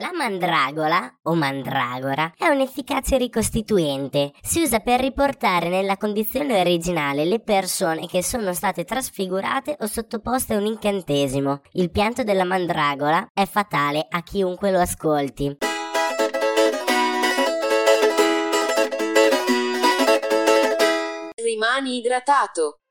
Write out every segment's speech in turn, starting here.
La mandragola o mandragora è un efficace ricostituente. Si usa per riportare nella condizione originale le persone che sono state trasfigurate o sottoposte a un incantesimo. Il pianto della mandragola è fatale a chiunque lo ascolti. Rimani idratato.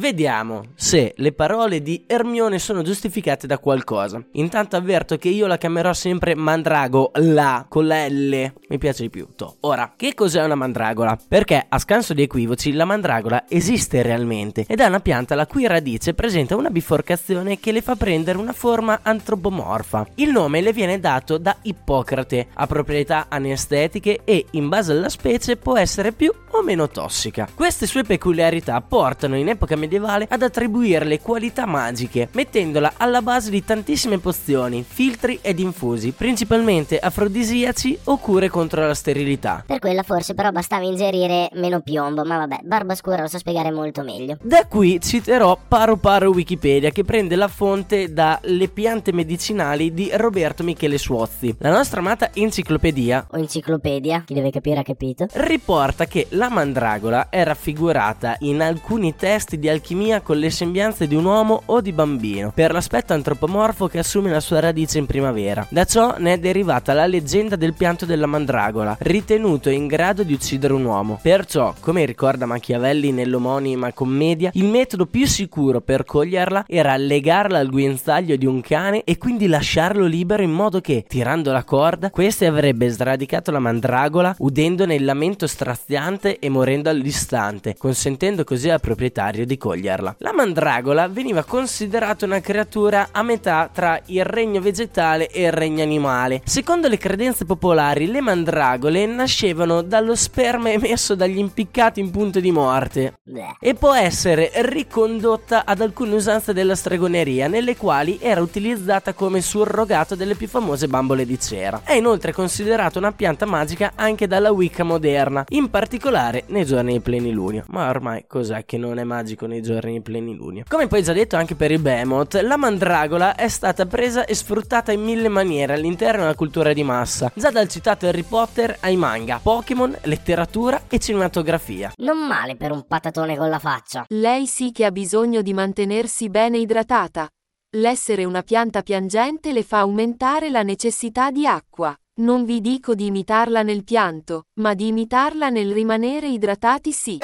Vediamo se le parole di Ermione sono giustificate da qualcosa. Intanto avverto che io la chiamerò sempre mandrago, la, con la L. Mi piace di più. To. Ora, che cos'è una mandragola? Perché, a scanso di equivoci, la mandragola esiste realmente ed è una pianta la cui radice presenta una biforcazione che le fa prendere una forma antropomorfa. Il nome le viene dato da Ippocrate, ha proprietà anestetiche e, in base alla specie, può essere più o meno tossica. Queste sue peculiarità portano in epoca medievale ad attribuirle qualità magiche, mettendola alla base di tantissime pozioni, filtri ed infusi, principalmente afrodisiaci o cure contro la sterilità. Per quella forse però bastava ingerire meno piombo, ma vabbè, Barba Scura lo sa spiegare molto meglio. Da qui citerò Paro Paro Wikipedia che prende la fonte dalle piante medicinali di Roberto Michele Suozzi. La nostra amata enciclopedia O enciclopedia, chi deve capire ha capito. riporta che la mandragola è raffigurata in alcuni testi di alchimia con le sembianze di un uomo o di bambino, per l'aspetto antropomorfo che assume la sua radice in primavera. Da ciò ne è derivata la leggenda del pianto della mandragola, ritenuto in grado di uccidere un uomo. Perciò, come ricorda Machiavelli nell'omonima commedia, il metodo più sicuro per coglierla era legarla al guinzaglio di un cane e quindi lasciarlo libero in modo che, tirando la corda, questa avrebbe sradicato la mandragola, udendone il lamento straziante e morendo all'istante, consentendo così al proprietario di coglierla. La mandragola veniva considerata una creatura a metà tra il regno vegetale e il regno animale. Secondo le credenze popolari, le mandragole nascevano dallo sperma emesso dagli impiccati in punto di morte e può essere ricondotta ad alcune usanze della stregoneria, nelle quali era utilizzata come surrogato delle più famose bambole di cera. È inoltre considerata una pianta magica anche dalla Wicca moderna, in particolare nei giorni di plenilunio. Ma ormai cos'è che non è magico nei giorni di plenilunio? Come poi già detto anche per il Behemoth, la mandragola è stata presa e sfruttata in mille maniere all'interno della cultura di massa, già dal citato Harry Potter ai manga, Pokémon, letteratura e cinematografia. Non male per un patatone con la faccia. Lei sì che ha bisogno di mantenersi bene idratata. L'essere una pianta piangente le fa aumentare la necessità di acqua. Non vi dico di imitarla nel pianto, ma di imitarla nel rimanere idratati sì.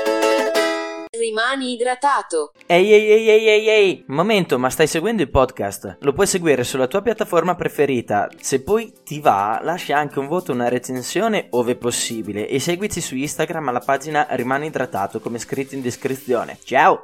Rimani idratato. Ehi ehi ehi ehi ehi ehi, momento, ma stai seguendo il podcast? Lo puoi seguire sulla tua piattaforma preferita. Se poi ti va, lascia anche un voto, una recensione ove possibile e seguici su Instagram alla pagina Rimani idratato come scritto in descrizione. Ciao!